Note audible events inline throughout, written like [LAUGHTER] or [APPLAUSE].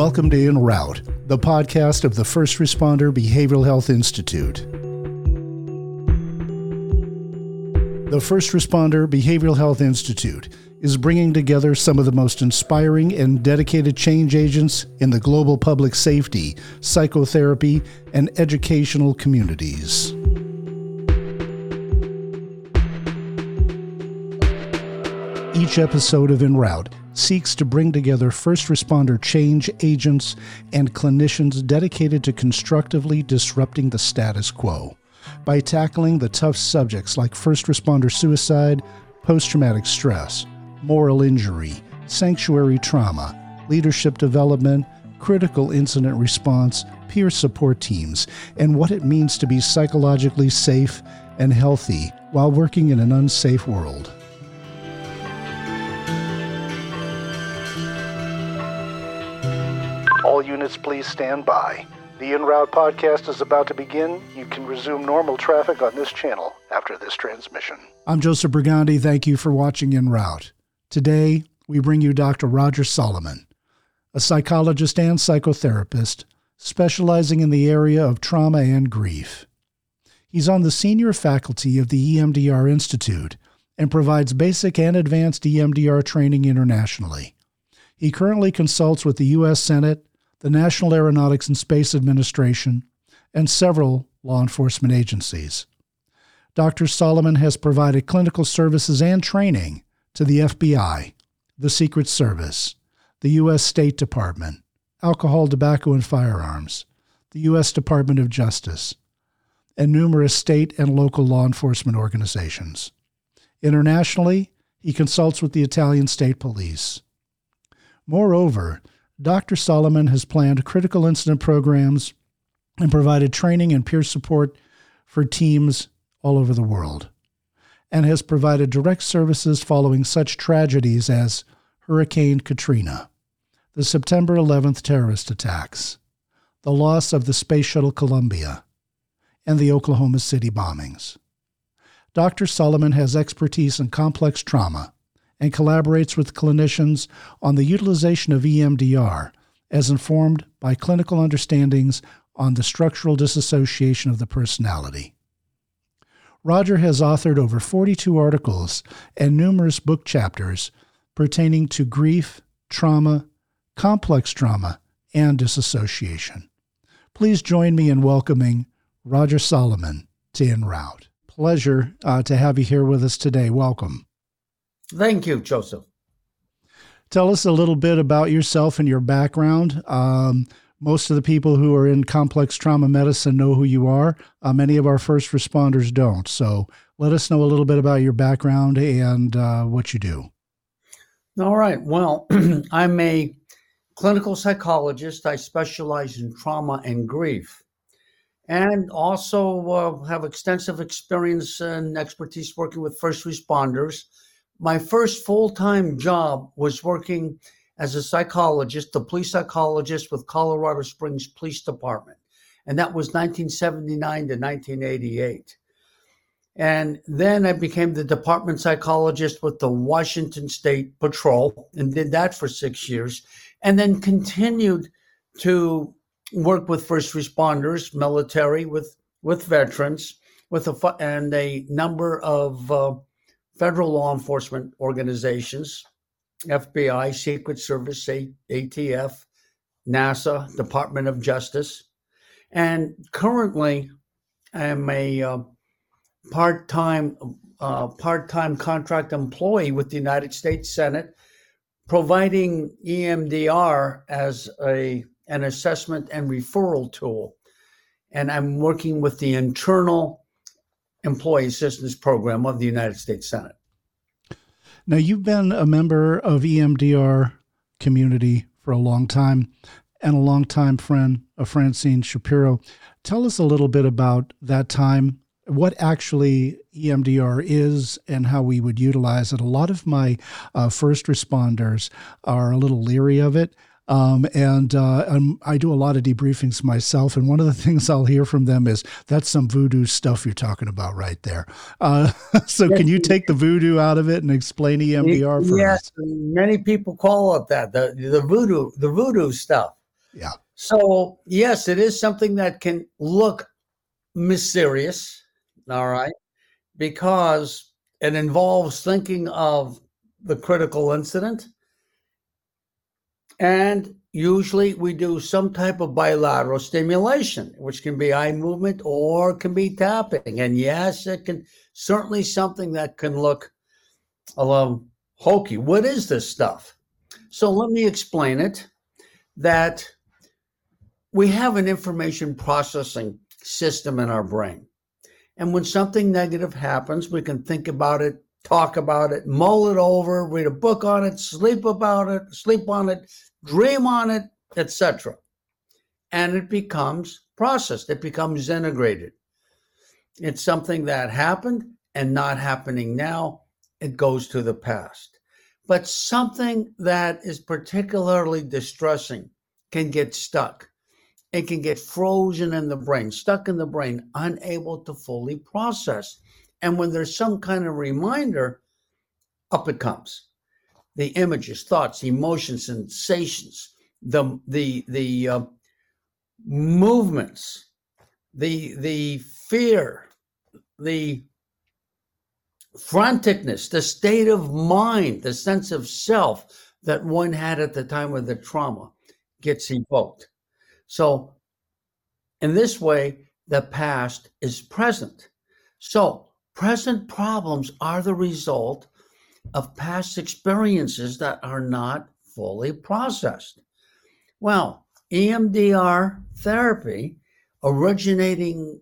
Welcome to En Route, the podcast of the First Responder Behavioral Health Institute. The First Responder Behavioral Health Institute is bringing together some of the most inspiring and dedicated change agents in the global public safety, psychotherapy, and educational communities. Each episode of En Route seeks to bring together first responder change agents and clinicians dedicated to constructively disrupting the status quo by tackling the tough subjects like first responder suicide, post traumatic stress, moral injury, sanctuary trauma, leadership development, critical incident response, peer support teams, and what it means to be psychologically safe and healthy while working in an unsafe world. All units, please stand by. The En Route podcast is about to begin. You can resume normal traffic on this channel after this transmission. I'm Joseph Brigandi. Thank you for watching En Route. Today, we bring you Dr. Roger Solomon, a psychologist and psychotherapist specializing in the area of trauma and grief. He's on the senior faculty of the EMDR Institute and provides basic and advanced EMDR training internationally. He currently consults with the U.S. Senate the National Aeronautics and Space Administration, and several law enforcement agencies. Dr. Solomon has provided clinical services and training to the FBI, the Secret Service, the U.S. State Department, Alcohol, Tobacco, and Firearms, the U.S. Department of Justice, and numerous state and local law enforcement organizations. Internationally, he consults with the Italian State Police. Moreover, Dr. Solomon has planned critical incident programs and provided training and peer support for teams all over the world, and has provided direct services following such tragedies as Hurricane Katrina, the September 11th terrorist attacks, the loss of the Space Shuttle Columbia, and the Oklahoma City bombings. Dr. Solomon has expertise in complex trauma and collaborates with clinicians on the utilization of EMDR as informed by clinical understandings on the structural dissociation of the personality. Roger has authored over 42 articles and numerous book chapters pertaining to grief, trauma, complex trauma, and dissociation. Please join me in welcoming Roger Solomon to En Route. Pleasure uh, to have you here with us today. Welcome. Thank you, Joseph. Tell us a little bit about yourself and your background. Um, most of the people who are in complex trauma medicine know who you are. Uh, many of our first responders don't. So let us know a little bit about your background and uh, what you do. All right. Well, [CLEARS THROAT] I'm a clinical psychologist. I specialize in trauma and grief, and also uh, have extensive experience and expertise working with first responders my first full-time job was working as a psychologist, a police psychologist with Colorado Springs Police Department. And that was 1979 to 1988. And then I became the department psychologist with the Washington State Patrol and did that for six years. And then continued to work with first responders, military, with, with veterans, with a, and a number of uh, federal law enforcement organizations, FBI, Secret Service, ATF, NASA, Department of Justice. And currently, I'm a uh, part-time uh, part-time contract employee with the United States Senate, providing EMDR as a an assessment and referral tool. And I'm working with the internal Employee Assistance Program of the United States Senate. Now, you've been a member of EMDR community for a long time and a long-time friend of Francine Shapiro. Tell us a little bit about that time, what actually EMDR is, and how we would utilize it. A lot of my uh, first responders are a little leery of it. Um, and uh, I do a lot of debriefings myself. And one of the [LAUGHS] things I'll hear from them is, that's some voodoo stuff you're talking about right there. [LAUGHS] Uh, so, yes. can you take the voodoo out of it and explain EMDR for yes, us? Many people call it that the, the voodoo, the voodoo stuff. Yeah. So, yes, it is something that can look mysterious. All right. Because it involves thinking of the critical incident. And usually we do some type of bilateral stimulation, which can be eye movement or can be tapping. And yes, it can certainly something that can look a little hokey. What is this stuff? So let me explain it that we have an information processing system in our brain. And when something negative happens, we can think about it, talk about it, mull it over, read a book on it, sleep about it, sleep on it, dream on it, etc. And it becomes processed, it becomes integrated. It's something that happened and not happening now, it goes to the past. But something that is particularly distressing can get stuck. It can get frozen in the brain, stuck in the brain, unable to fully process. And when there's some kind of reminder, up it comes. The images, thoughts, emotions, sensations, the the the uh, movements, the the fear, the franticness, the state of mind, the sense of self that one had at the time of the trauma gets evoked. So, in this way, the past is present. So, present problems are the result of past experiences that are not fully processed. Well, EMDR therapy, originating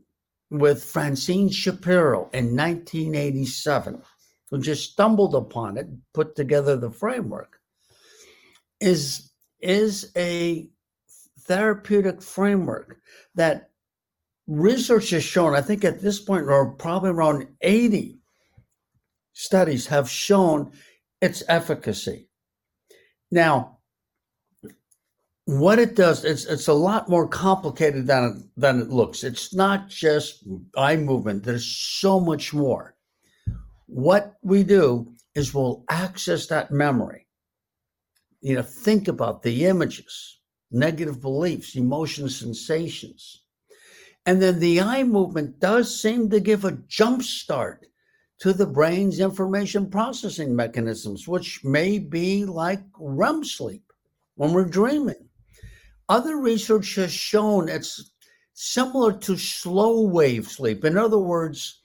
with Francine Shapiro in 1987, who just stumbled upon it, put together the framework, is, is a therapeutic framework that research has shown, I think at this point, or probably around 80 studies have shown its efficacy. Now, what it does it's it's a lot more complicated than it, than it looks. It's not just eye movement there's so much more. What we do is we'll access that memory. You know think about the images negative beliefs emotions sensations and then the eye movement does seem to give a jump start to the brain's information processing mechanisms which may be like REM sleep when we're dreaming other research has shown it's similar to slow wave sleep. In other words,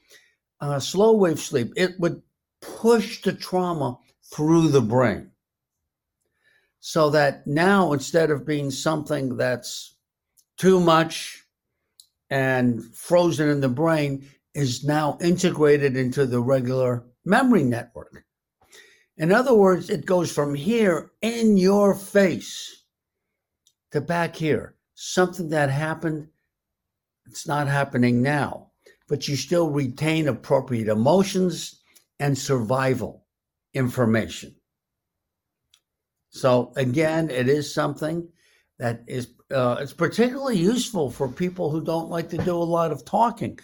uh, slow wave sleep, it would push the trauma through the brain. So that now, instead of being something that's too much and frozen in the brain, is now integrated into the regular memory network. In other words, it goes from here in your face to back here. Something that happened, it's not happening now, but you still retain appropriate emotions and survival information. So again, it is something that is uh, it's particularly useful for people who don't like to do a lot of talking.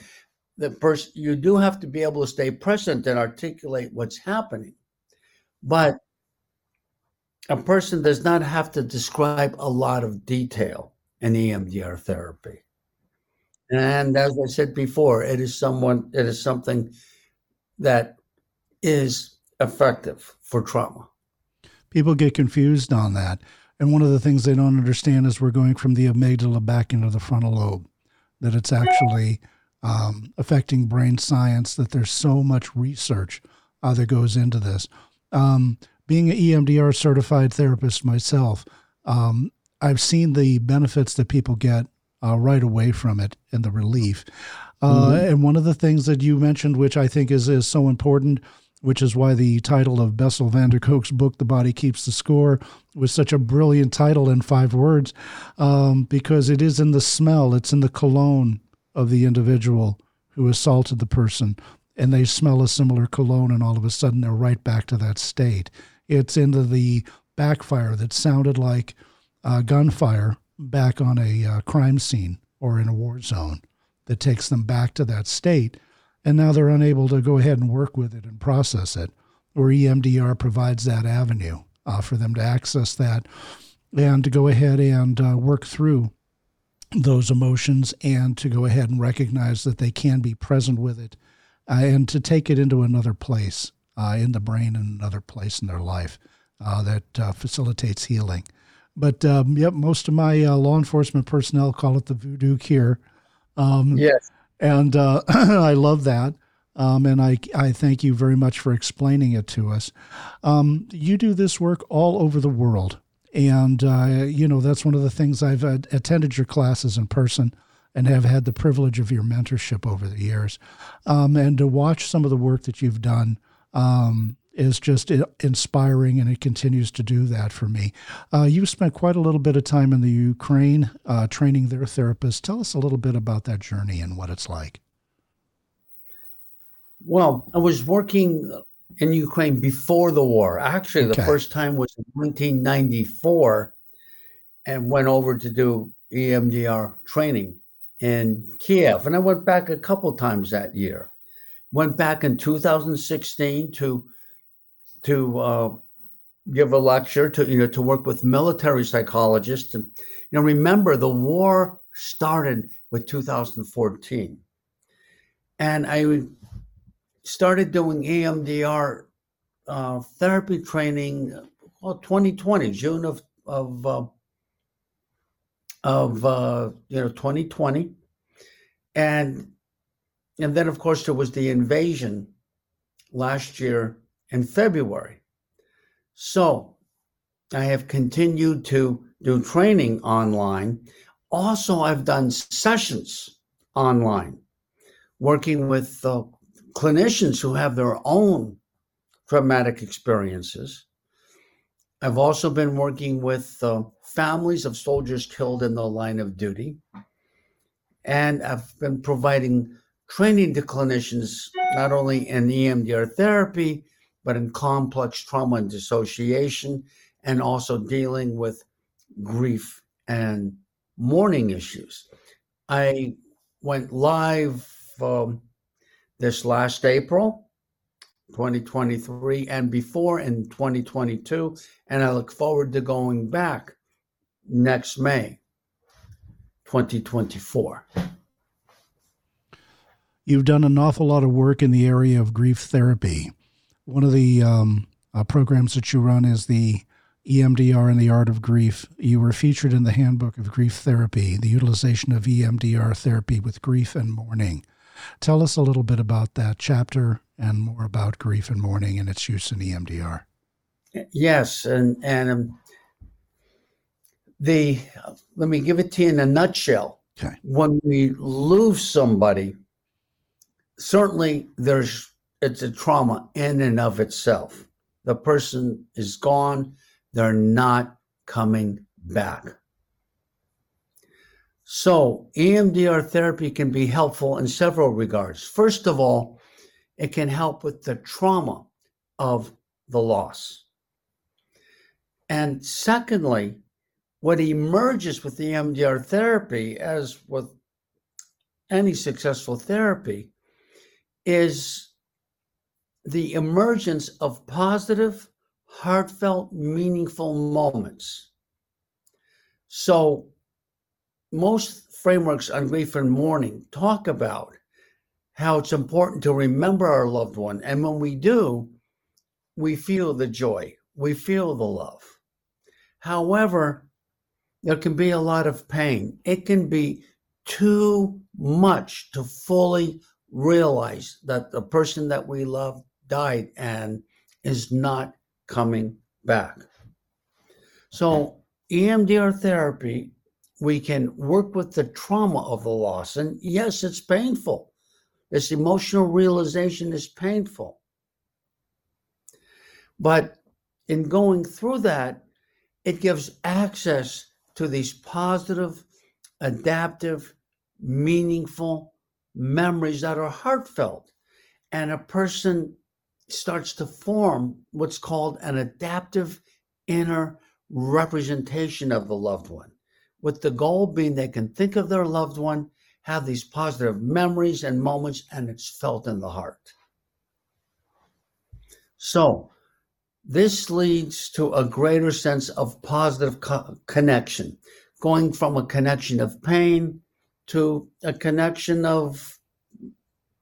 The person you do have to be able to stay present and articulate what's happening, but a person does not have to describe a lot of detail in EMDR therapy. And as I said before, it is someone it is something that is effective for trauma. People get confused on that. And one of the things they don't understand is we're going from the amygdala back into the frontal lobe, that it's actually um, affecting brain science, that there's so much research uh, that goes into this. Um, being an EMDR certified therapist myself, um, I've seen the benefits that people get uh, right away from it and the relief. Uh, mm-hmm. And one of the things that you mentioned, which I think is, is so important, which is why the title of Bessel van der Kolk's book, The Body Keeps the Score, was such a brilliant title in five words, um, because it is in the smell, it's in the cologne of the individual who assaulted the person. And they smell a similar cologne, and all of a sudden they're right back to that state. It's into the backfire that sounded like uh, gunfire back on a uh, crime scene or in a war zone that takes them back to that state. And now they're unable to go ahead and work with it and process it, where EMDR provides that avenue uh, for them to access that. and to go ahead and uh, work through those emotions and to go ahead and recognize that they can be present with it uh, and to take it into another place uh, in the brain and another place in their life uh, that uh, facilitates healing. But um, yep, most of my law enforcement personnel call it the voodoo cure. Um, yes. And uh, [CLEARS THROAT] I love that. Um, and I, I thank you very much for explaining it to us. Um, you do this work all over the world. And, uh, you know, that's one of the things I've attended your classes in person and have had the privilege of your mentorship over the years. Um, and to watch some of the work that you've done um, is just inspiring, and it continues to do that for me. Uh, you spent quite a little bit of time in the Ukraine uh, training their therapists. Tell us a little bit about that journey and what it's like. Well, I was working in Ukraine before the war. Actually, the first time was in 1994 and went over to do EMDR training in Kiev. And I went back a couple times that year. Went back in 2016 to to uh, give a lecture to you know to work with military psychologists. And you know remember the war started with 2014 and i started doing emdr uh, therapy training well 2020 june of of uh, of uh, you know 2020 and and then of course there was the invasion last year in February. So I have continued to do training online. Also, I've done sessions online, working with uh, clinicians who have their own traumatic experiences. I've also been working with uh, families of soldiers killed in the line of duty. And I've been providing training to clinicians, not only in EMDR therapy, but in complex trauma and dissociation, and also dealing with grief and mourning issues. I went live um, this last April, 2023, and before in 2022, and I look forward to going back next May, 2024. You've done an awful lot of work in the area of grief therapy. One of the um, uh, programs that you run is the EMDR and the Art of Grief. You were featured in the Handbook of Grief Therapy, the utilization of EMDR therapy with grief and mourning. Tell us a little bit about that chapter and more about grief and mourning and its use in EMDR. Yes, and and um, the let me give it to you in a nutshell. Okay. When we lose somebody, certainly there's it's a trauma in and of itself. The person is gone, they're not coming back. So, EMDR therapy can be helpful in several regards. First of all, it can help with the trauma of the loss. And secondly, what emerges with EMDR therapy, as with any successful therapy, is the emergence of positive, heartfelt, meaningful moments. So, most frameworks on grief and mourning talk about how it's important to remember our loved one. And when we do, we feel the joy, we feel the love. However, there can be a lot of pain. It can be too much to fully realize that the person that we love died and is not coming back. So, EMDR therapy, we can work with the trauma of the loss. And yes, it's painful. This emotional realization is painful. But in going through that, it gives access to these positive, adaptive, meaningful memories that are heartfelt. And a person starts to form what's called an adaptive inner representation of the loved one, with the goal being they can think of their loved one, have these positive memories and moments, and it's felt in the heart. So, This leads to a greater sense of positive co- connection, going from a connection of pain to a connection of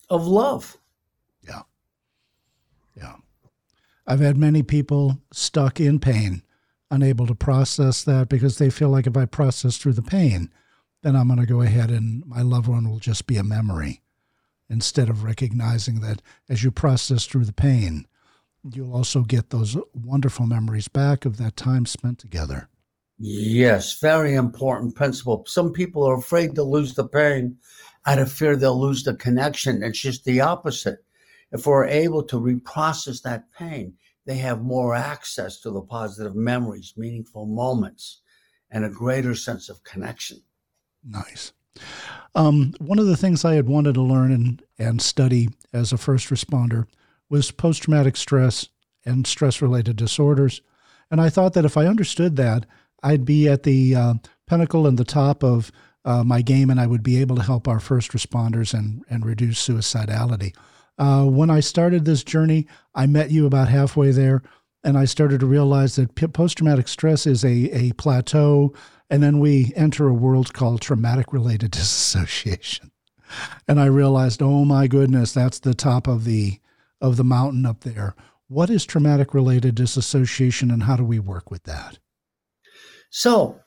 of love. Yeah. I've had many people stuck in pain, unable to process that because they feel like if I process through the pain, then I'm going to go ahead and my loved one will just be a memory instead of recognizing that as you process through the pain, you'll also get those wonderful memories back of that time spent together. Yes, very important principle. Some people are afraid to lose the pain out of fear they'll lose the connection. It's just the opposite. If we're able to reprocess that pain, they have more access to the positive memories, meaningful moments, and a greater sense of connection. Nice. Um, one of the things I had wanted to learn and, and study as a first responder was post traumatic stress and stress related disorders. And I thought that if I understood that, I'd be at the uh, pinnacle and the top of uh, my game and I would be able to help our first responders and, and reduce suicidality. Uh, when I started this journey, I met you about halfway there, and I started to realize that post traumatic stress is a, a plateau and then we enter a world called traumatic related [LAUGHS] disassociation. And I realized, oh my goodness, that's the top of the of the mountain up there. What is traumatic related disassociation and how do we work with that? So,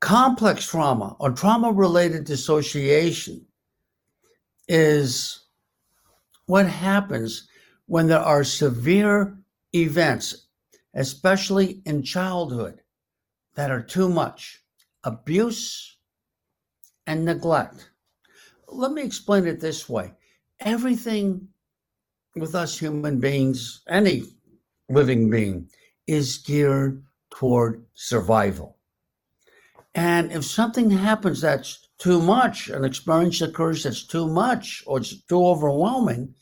complex trauma or trauma related dissociation is what happens when there are severe events, especially in childhood, that are too much abuse and neglect. Let me explain it this way everything with us human beings, any living being, is geared toward survival. And if something happens that's too much, an experience occurs that's too much or it's too overwhelming,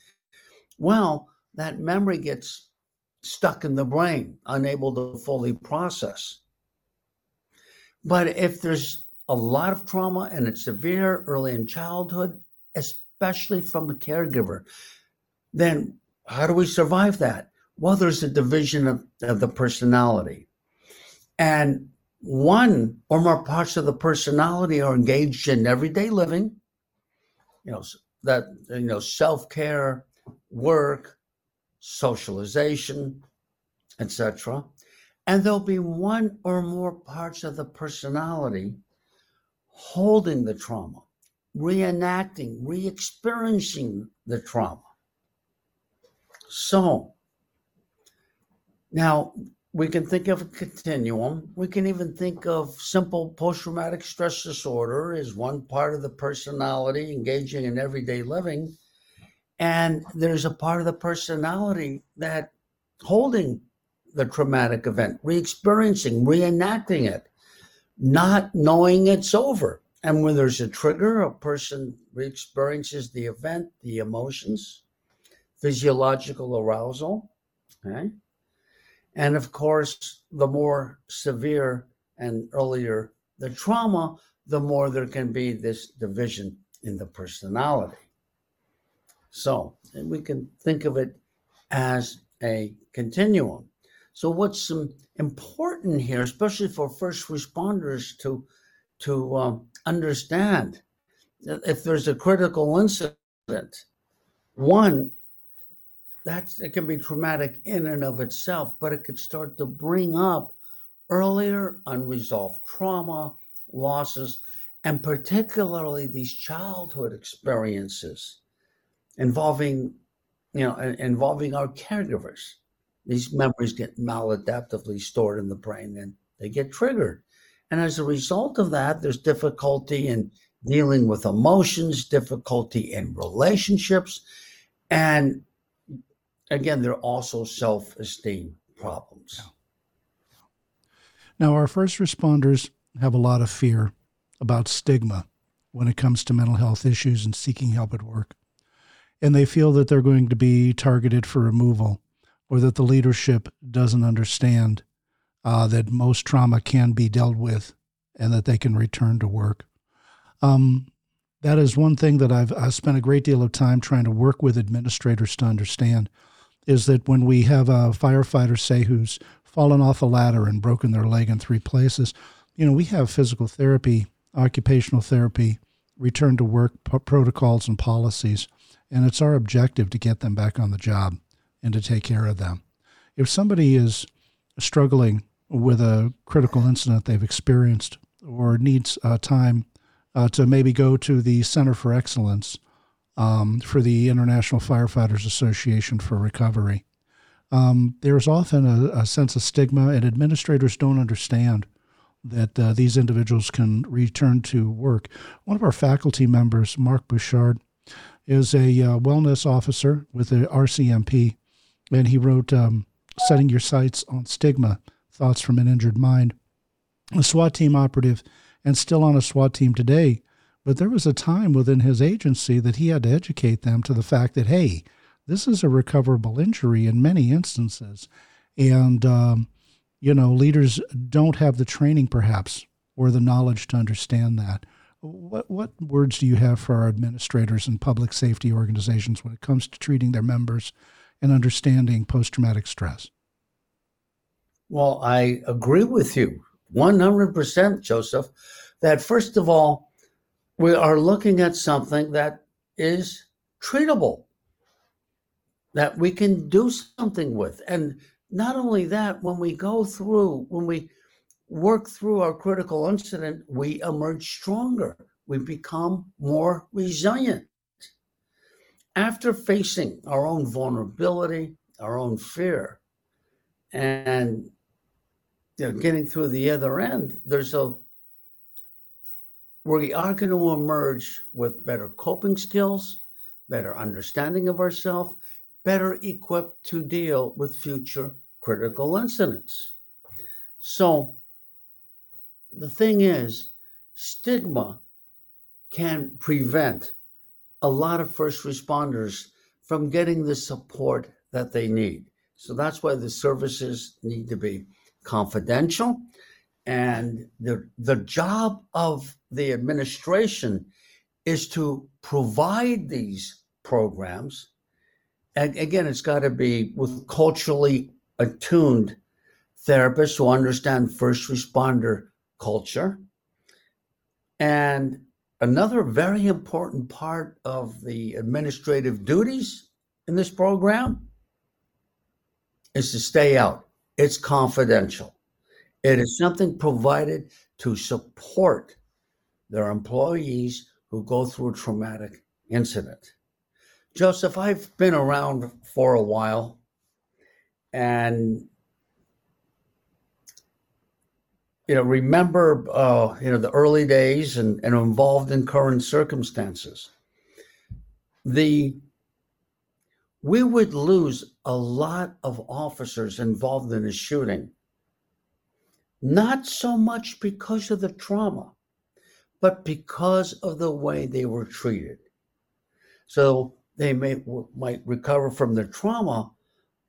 well, that memory gets stuck in the brain, unable to fully process. But if there's a lot of trauma and it's severe early in childhood, especially from a caregiver, then how do we survive that? Well, there's a division of, of the personality. And one or more parts of the personality are engaged in everyday living, you know, that, you know, self care, work, socialization, etc and there'll be one or more parts of the personality holding the trauma, reenacting, re experiencing the trauma. So, now we can think of a continuum. We can even think of simple post traumatic stress disorder as one part of the personality engaging in everyday living. And there's a part of the personality that holding the traumatic event, re experiencing, reenacting it, not knowing it's over. And when there's a trigger, a person re experiences the event, the emotions, physiological arousal. Okay. And of course, the more severe and earlier the trauma, the more there can be this division in the personality. So we can think of it as a continuum. So what's important here, especially for first responders to to um, understand if there's a critical incident, one that's it can be traumatic in and of itself, but it could start to bring up earlier unresolved trauma, losses, and particularly these childhood experiences involving, you know, involving our caregivers these memories get maladaptively stored in the brain and they get triggered. And as a result of that, there's difficulty in dealing with emotions, difficulty in relationships, and again, there are also self esteem problems. Now, our first responders have a lot of fear about stigma when it comes to mental health issues and seeking help at work. And they feel that they're going to be targeted for removal or that the leadership doesn't understand uh, that most trauma can be dealt with and that they can return to work. Um, that is one thing that I've, I've spent a great deal of time trying to work with administrators to understand is that when we have a firefighter, say, who's fallen off a ladder and broken their leg in three places, you know, we have physical therapy, occupational therapy, return to work p- protocols and policies, and it's our objective to get them back on the job and to take care of them. If somebody is struggling with a critical incident they've experienced or needs uh, time uh, to maybe go to the Center for Excellence um, for the International Firefighters Association for Recovery. Um, there's often a, a, sense of stigma, and administrators don't understand that uh, these individuals can return to work. One of our faculty members, Mark Bouchard, is a uh, wellness officer with the RCMP, and he wrote um, Setting Your Sights on Stigma Thoughts from an Injured Mind. A SWAT team operative and still on a SWAT team today. But there was a time within his agency that he had to educate them to the fact that, hey, this is a recoverable injury in many instances. And, um, you know, leaders don't have the training perhaps or the knowledge to understand that. What, what words do you have for our administrators and public safety organizations when it comes to treating their members and understanding post traumatic stress? Well, I agree with you 100%, Joseph, that first of all, we are looking at something that is treatable, that we can do something with. And not only that, when we go through, when we work through our critical incident, we emerge stronger. We become more resilient. After facing our own vulnerability, our own fear, and you know, getting through the other end, there's a we are going to emerge with better coping skills, better understanding of ourselves, better equipped to deal with future critical incidents. So the thing is, stigma can prevent a lot of first responders from getting the support that they need. So that's why the services need to be confidential. And the, the job of the administration is to provide these programs. And again, it's got to be with culturally attuned therapists who understand first responder culture. And another very important part of the administrative duties in this program is to stay out it's confidential. It is something provided to support their employees who go through a traumatic incident. Joseph, I've been around for a while and you know remember uh, you know the early days and, and involved in current circumstances the we would lose a lot of officers involved in a shooting, not so much because of the trauma, but because of the way they were treated. So they may might recover from the trauma,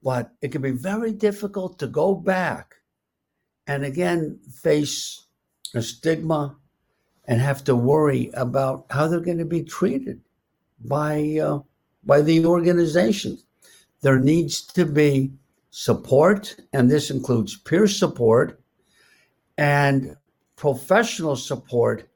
but it can be very difficult to go back and again face a stigma and have to worry about how they're going to be treated by uh, by the organization. There needs to be support, and this includes peer support and professional support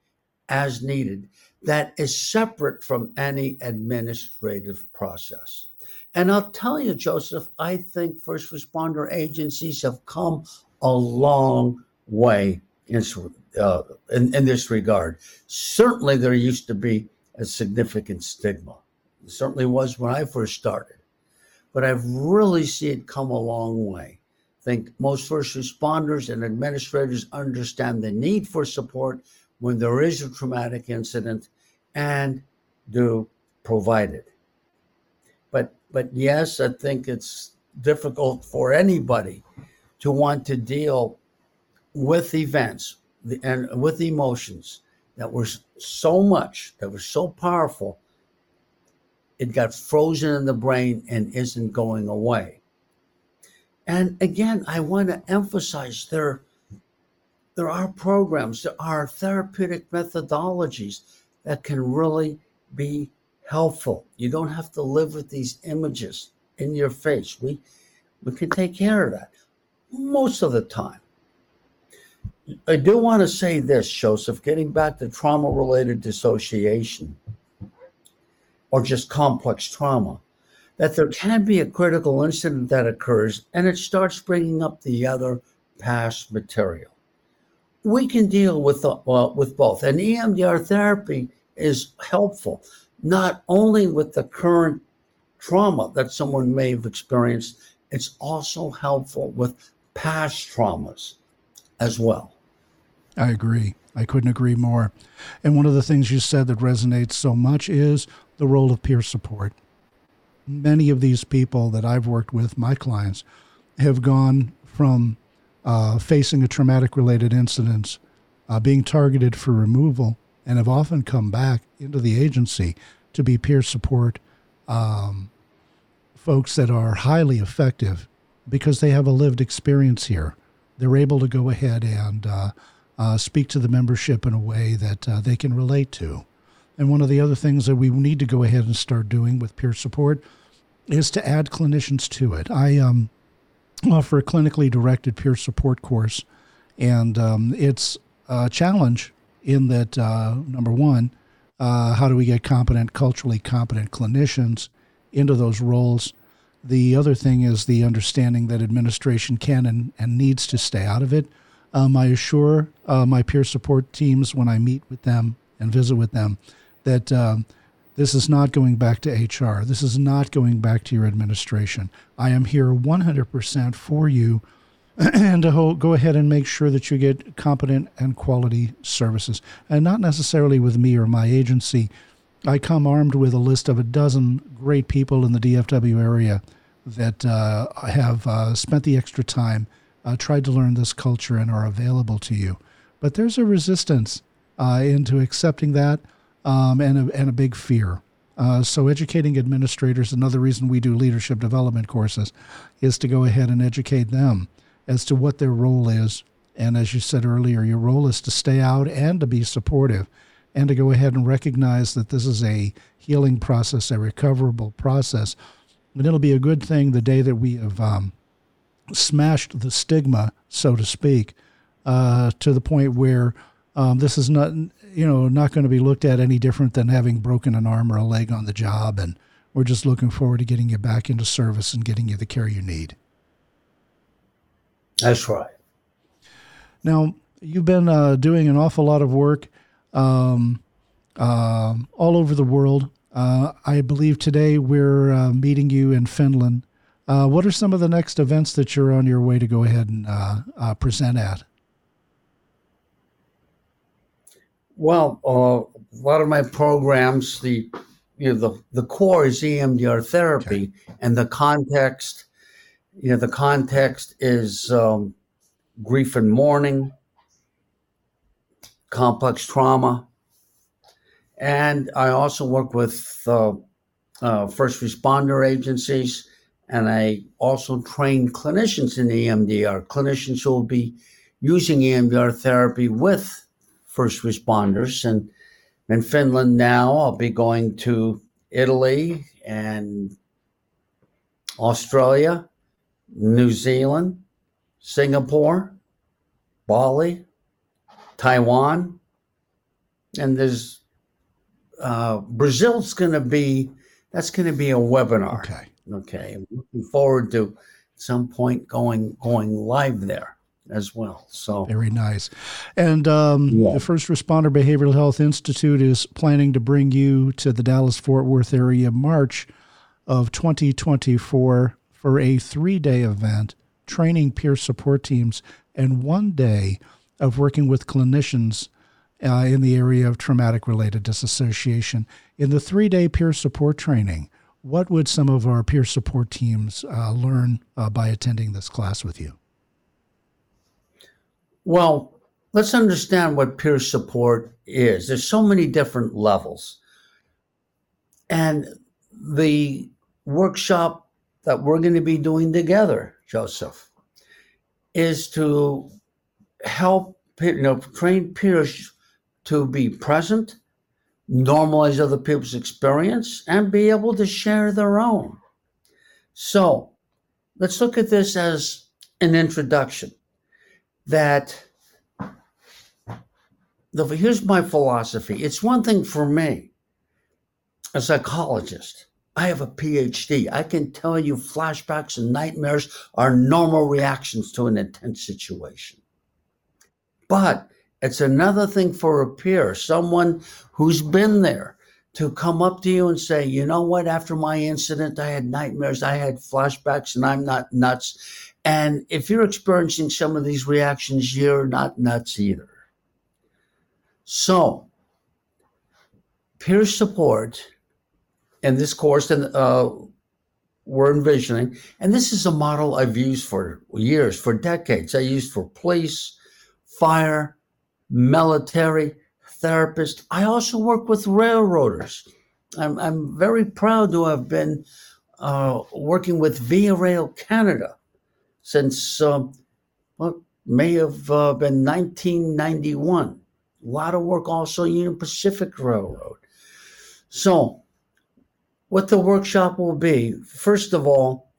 as needed that is separate from any administrative process. And I'll tell you, Joseph, I think first responder agencies have come a long way in, uh, in, in this regard. Certainly, there used to be a significant stigma. It certainly was when I first started. But I've really seen it come a long way. I think most first responders and administrators understand the need for support when there is a traumatic incident and do provide it. But but yes, I think it's difficult for anybody to want to deal with events and with emotions that were so much, that were so powerful it got frozen in the brain and isn't going away. And again, I want to emphasize there, there are programs, there are therapeutic methodologies that can really be helpful. You don't have to live with these images in your face. We we can take care of that most of the time. I do want to say this, Joseph, getting back to trauma related dissociation or just complex trauma, that there can be a critical incident that occurs and it starts bringing up the other past material. We can deal with, the, with both, and EMDR therapy is helpful, not only with the current trauma that someone may have experienced, it's also helpful with past traumas as well. I agree. I couldn't agree more. And one of the things you said that resonates so much is the role of peer support. Many of these people that I've worked with, my clients, have gone from uh, facing a traumatic related incident, uh, being targeted for removal, and have often come back into the agency to be peer support um, folks that are highly effective because they have a lived experience here. They're able to go ahead and uh, uh, speak to the membership in a way that uh, they can relate to. And one of the other things that we need to go ahead and start doing with peer support is to add clinicians to it. I um, offer a clinically directed peer support course, and um, it's a challenge in that uh, number one, uh, how do we get competent, culturally competent clinicians into those roles? The other thing is the understanding that administration can and, and needs to stay out of it. Um, I assure uh, my peer support teams when I meet with them and visit with them that um, this is not going back to HR. This is not going back to your administration. I am here 100% for you [CLEARS THROAT] and to ho- go ahead and make sure that you get competent and quality services. And not necessarily with me or my agency. I come armed with a list of a dozen great people in the DFW area that uh, have uh, spent the extra time, uh, tried to learn this culture, and are available to you. But there's a resistance uh, into accepting that um, and, a, and a big fear. Uh, so, educating administrators, another reason we do leadership development courses, is to go ahead and educate them as to what their role is. And as you said earlier, your role is to stay out and to be supportive and to go ahead and recognize that this is a healing process, a recoverable process. And it'll be a good thing the day that we have um, smashed the stigma, so to speak, uh, to the point where um, this is not, you know, not going to be looked at any different than having broken an arm or a leg on the job. And we're just looking forward to getting you back into service and getting you the care you need. That's right. Now, you've been uh, doing an awful lot of work um, uh, all over the world. Uh, I believe today we're uh, meeting you in Finland. Uh, what are some of the next events that you're on your way to go ahead and uh, present at? Well, a lot of my programs, the you know the the core is EMDR therapy, okay. and the context, you know, the context is um, grief and mourning, complex trauma. And I also work with uh, uh, first responder agencies, and I also train clinicians in EMDR, clinicians who will be using EMDR therapy with first responders. And in Finland now, I'll be going to Italy and Australia, New Zealand, Singapore, Bali, Taiwan, and there's uh, Brazil's going to be that's going to be a webinar. Okay. Okay. I'm looking forward to some point going going live there as well. So very nice. And um, yeah. the First Responder Behavioral Health Institute is planning to bring you to the Dallas Fort Worth area March of 2024 for a three day event training peer support teams and one day of working with clinicians uh, in the area of traumatic related disassociation. In the three day peer support training, what would some of our peer support teams uh, learn uh, by attending this class with you? Well, let's understand what peer support is. There's so many different levels. And the workshop that we're going to be doing together, Joseph, is to help you know train peers to be present, normalize other people's experience, and be able to share their own. So let's look at this as an introduction that the, here's my philosophy. It's one thing for me, a psychologist. I have a PhD. I can tell you flashbacks and nightmares are normal reactions to an intense situation. But it's another thing for a peer, someone who's been there, to come up to you and say, you know what, after my incident, I had nightmares, I had flashbacks, and I'm not nuts. And if you're experiencing some of these reactions, you're not nuts either. So, peer support in this course that uh, we're envisioning, and this is a model I've used for years, for decades. I used for police, fire, military, therapist. I also work with railroaders. I'm, I'm very proud to have been uh, working with Via Rail Canada since uh, well, may have uh, been 1991. A lot of work also Union Pacific Railroad. So, what the workshop will be, first of all,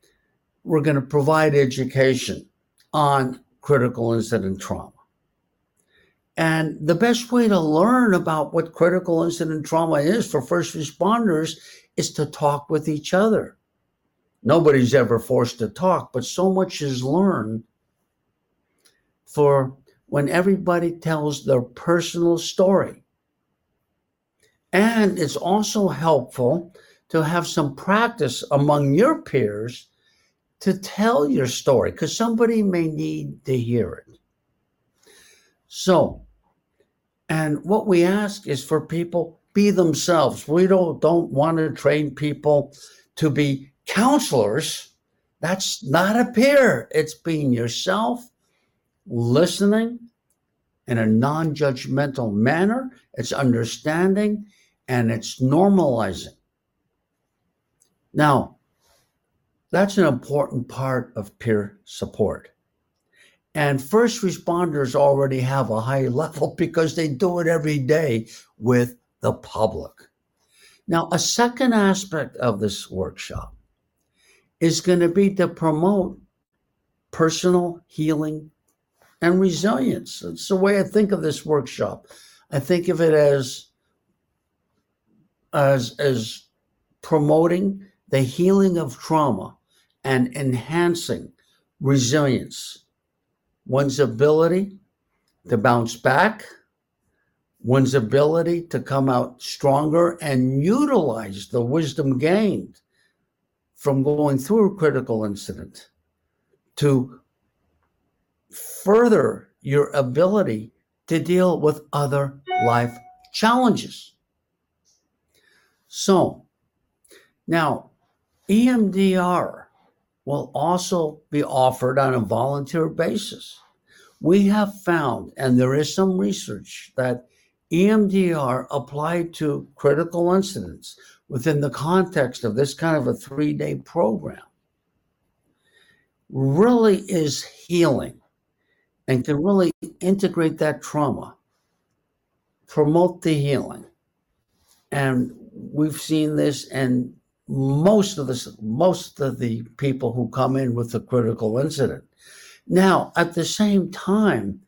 we're going to provide education on critical incident trauma. And the best way to learn about what critical incident trauma is for first responders is to talk with each other. Nobody's ever forced to talk, but so much is learned for when everybody tells their personal story. And it's also helpful to have some practice among your peers to tell your story because somebody may need to hear it. So, and what we ask is for people be themselves. We don't don't want to train people to be counselors. That's not a peer. It's being yourself, listening in a non judgmental manner, it's understanding, and it's normalizing. Now, that's an important part of peer support. And first responders already have a high [LAUGHS] level because they do it every day with the public. Now, a second aspect of this workshop is going to be to promote personal healing and resilience. It's the way I think of this workshop. I think of it as as as promoting the healing of trauma and enhancing resilience, one's ability to bounce back, one's ability to come out stronger and utilize the wisdom gained from going through a critical incident to further your ability to deal with other life challenges. So, now EMDR will also be offered on a volunteer basis. We have found, and there is some research, that EMDR applied to critical incidents within the context of this kind of a three day program really is healing and can really integrate that trauma, promote the healing. And we've seen this and most of the most of the people who come in with a critical incident. Now, at the same time,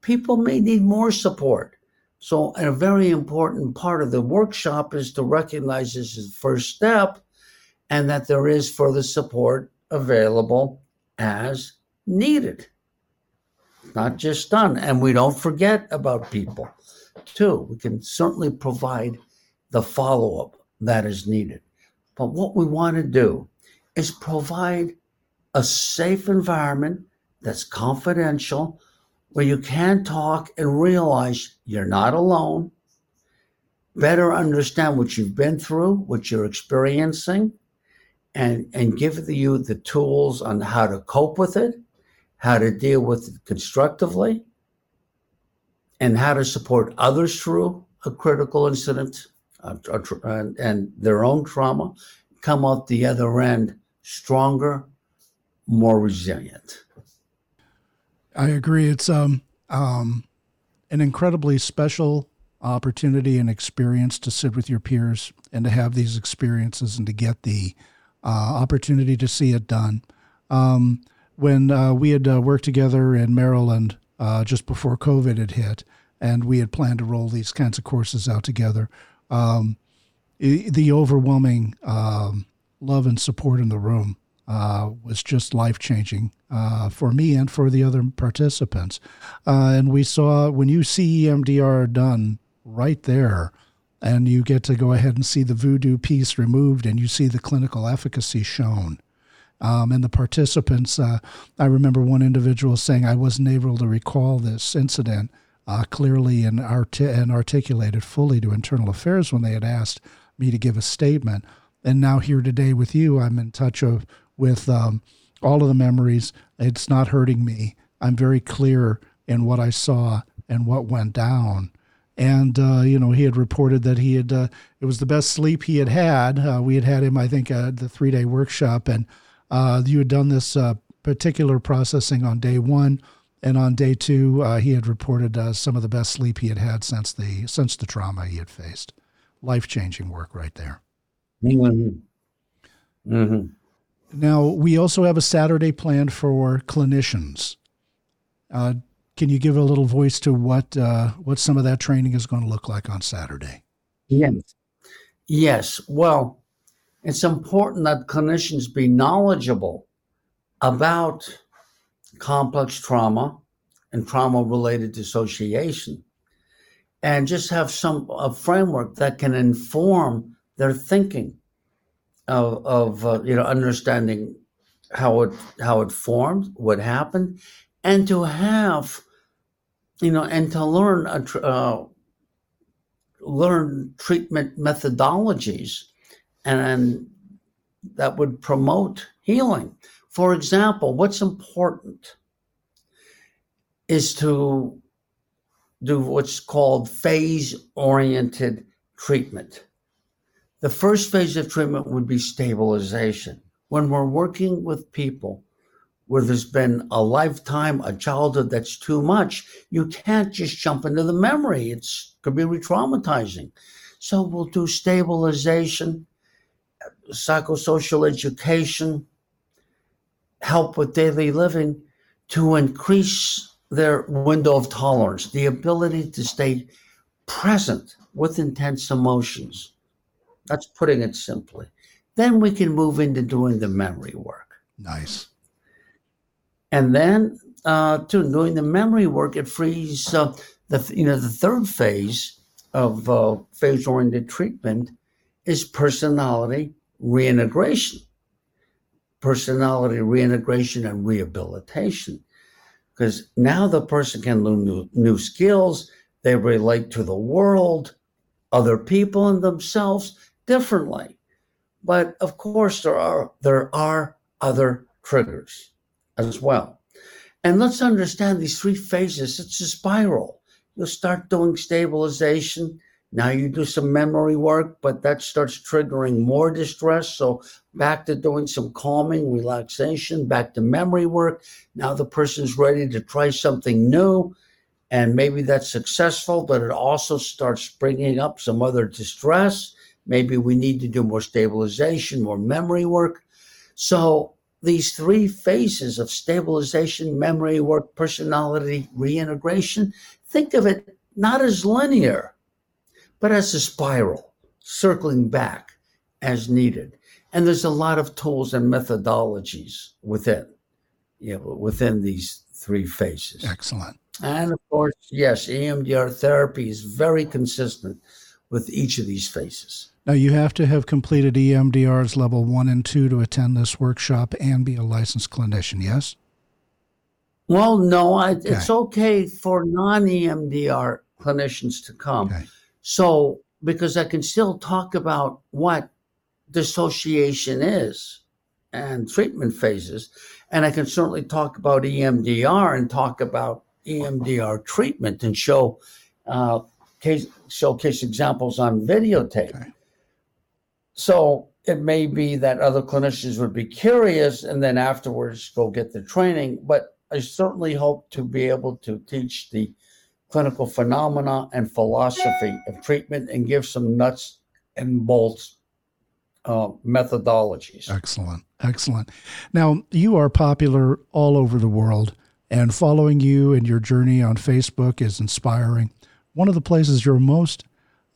people may need more support. So, a very important part of the workshop is to recognize this is the first step and that there is further support available as needed. Not just done. And we don't forget about people, too. We can certainly provide the follow up that is needed. But what we want to do is provide a safe environment that's confidential where you can talk and realize you're not alone, better understand what you've been through, what you're experiencing, and, and give you the tools on how to cope with it, how to deal with it constructively, and how to support others through a critical incident uh, and, and their own trauma, come out the other end stronger, more resilient. I agree. It's um, um, an incredibly special opportunity and experience to sit with your peers and to have these experiences and to get the uh, opportunity to see it done. Um, when uh, we had uh, worked together in Maryland uh, just before COVID had hit, and we had planned to roll these kinds of courses out together, um, the overwhelming um, love and support in the room uh, was just life changing uh, for me and for the other participants. Uh, and we saw when you see EMDR done right there, and you get to go ahead and see the voodoo piece removed and you see the clinical efficacy shown. Um, and the participants, uh, I remember one individual saying, I wasn't able to recall this incident uh, clearly and, and articulated fully to internal affairs when they had asked me to give a statement. And now, here today with you, I'm in touch of, with um, all of the memories. It's not hurting me. I'm very clear in what I saw and what went down and uh, you know he had reported that he had uh, it was the best sleep he had had. Uh, we had had him, I think, at the three day workshop, and uh, you had done this uh, particular processing on day one, and on day two uh, he had reported some of the best sleep he had had since the since the trauma he had faced. Life changing work right there. Mm-hmm. Mm-hmm. Now we also have a Saturday planned for clinicians. Can you give a little voice to what uh, what some of that training is going to look like on Saturday? Yes, yes. Well, it's important that clinicians be knowledgeable about complex trauma and trauma related dissociation, and just have some a framework that can inform their thinking of, of uh, you know understanding how it how it formed, what happened, and to have you know and to learn a, uh, learn treatment methodologies and that would promote healing for example what's important is to do what's called phase oriented treatment the first phase of treatment would be stabilization when we're working with people where there's been a lifetime, a childhood that's too much, you can't just jump into the memory. It could be re-traumatizing. So we'll do stabilization, psychosocial education, help with daily living to increase their window of tolerance, the ability to stay present with intense emotions. That's putting it simply. Then we can move into doing the memory work. Nice. And then uh, to doing the memory work, it frees uh, the you know the third phase of uh, phase oriented treatment is personality reintegration, personality reintegration and rehabilitation, because now the person can learn new, new skills. They relate to the world, other people, and themselves differently. But of course, there are there are other triggers as well. And let's understand these three phases. It's a spiral. You'll start doing stabilization. Now you do some memory work, but that starts triggering more distress. So back to doing some calming, relaxation, back to memory work. Now the person's ready to try something new. And maybe that's successful, but it also starts bringing up some other distress. Maybe we need to do more stabilization, more memory work. So these three phases of stabilization, memory work, personality reintegration, think of it not as linear, but as a spiral, circling back as needed. And there's a lot of tools and methodologies within, you know, within these three phases. Excellent. And of course, yes, EMDR therapy is very consistent with each of these phases. Now, you have to have completed EMDR's level one and two to attend this workshop and be a licensed clinician, yes? Well, no, I, okay. it's okay for non EMDR clinicians to come. Okay. So, because I can still talk about what dissociation is and treatment phases, and I can certainly talk about EMDR and talk about EMDR treatment and show uh, case showcase examples on videotape. Okay. So it may be that other clinicians would be curious and then afterwards go get the training. But I certainly hope to be able to teach the clinical phenomena and philosophy of treatment and give some nuts and bolts uh, methodologies. Excellent. Excellent. Now, you are popular all over the world, and following you and your journey on Facebook is inspiring. One of the places you're most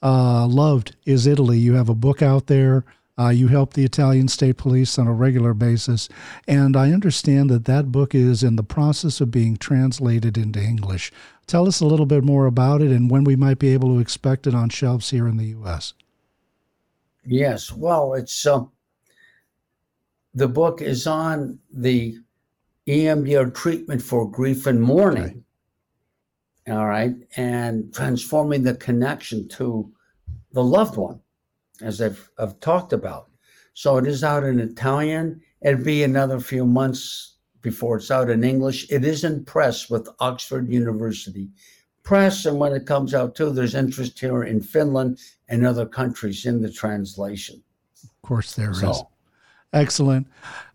uh, loved is Italy. You have a book out there. Uh, you help the Italian state police on a regular basis. And I understand that that book is in the process of being translated into English. Tell us a little bit more about it and when we might be able to expect it on shelves here in the U.S. Yes. Well, it's uh, the book is on the EMDR treatment for grief and mourning. Okay. All right. And transforming the connection to the loved one as I've, I've talked about. So it is out in Italian. It'll be another few months before it's out in English. It is in press with Oxford University Press. And when it comes out too, there's interest here in Finland and other countries in the translation. Of course, there so, is. Excellent.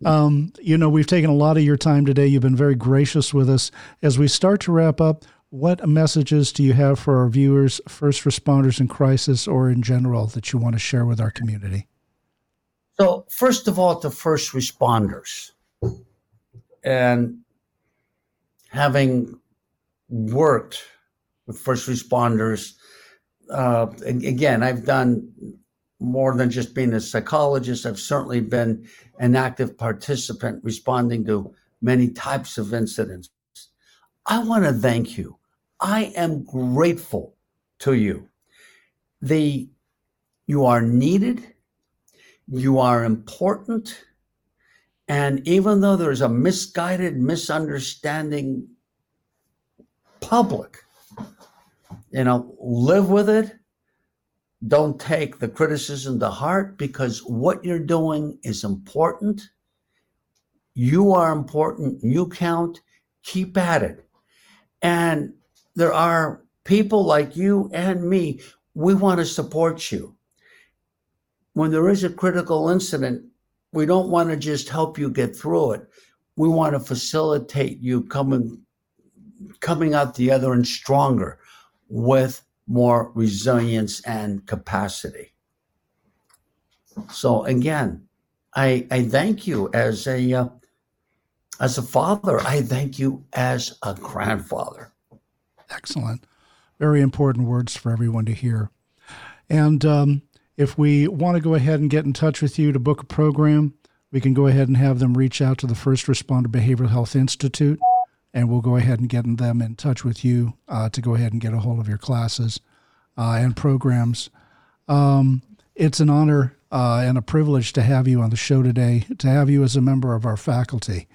Um, you know, we've taken a lot of your time today. You've been very gracious with us. As we start to wrap up, what messages do you have for our viewers, first responders in crisis, or in general that you want to share with our community? So, first of all, to first responders, and having worked with first responders, uh, again, I've done more than just being a psychologist. I've certainly been an active participant responding to many types of incidents. I want to thank you I am grateful to you. The you are needed, you are important, and even though there's a misguided, misunderstanding public, you know, live with it. Don't take the criticism to heart because what you're doing is important. You are important. You count. Keep at it. And there are people like you and me. We want to support you. When there is a critical incident, we don't want to just help you get through it. We want to facilitate you coming coming out the other and stronger with more resilience and capacity. So again, I I thank you as a uh, as a father. I thank you as a grandfather. Excellent. Very important words for everyone to hear. And um, if we want to go ahead and get in touch with you to book a program, we can go ahead and have them reach out to the First Responder Behavioral Health Institute, and we'll go ahead and get them in touch with you uh, to go ahead and get a hold of your classes uh, and programs. Um, it's an honor uh, and a privilege to have you on the show today, to have you as a member of our faculty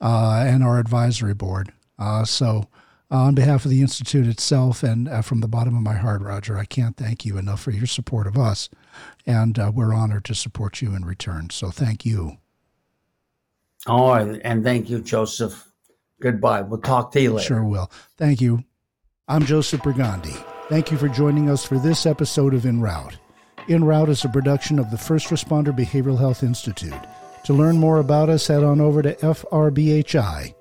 uh, and our advisory board. Uh, so uh, on behalf of the Institute itself and uh, from the bottom of my heart, Roger, I can't thank you enough for your support of us. And uh, we're honored to support you in return. So thank you. Oh, and thank you, Joseph. Goodbye. We'll talk to you later. Sure will. Thank you. I'm Joseph Brigandi. Thank you for joining us for this episode of En Route. En Route is a production of the First Responder Behavioral Health Institute. To learn more about us, head on over to frbhi.com.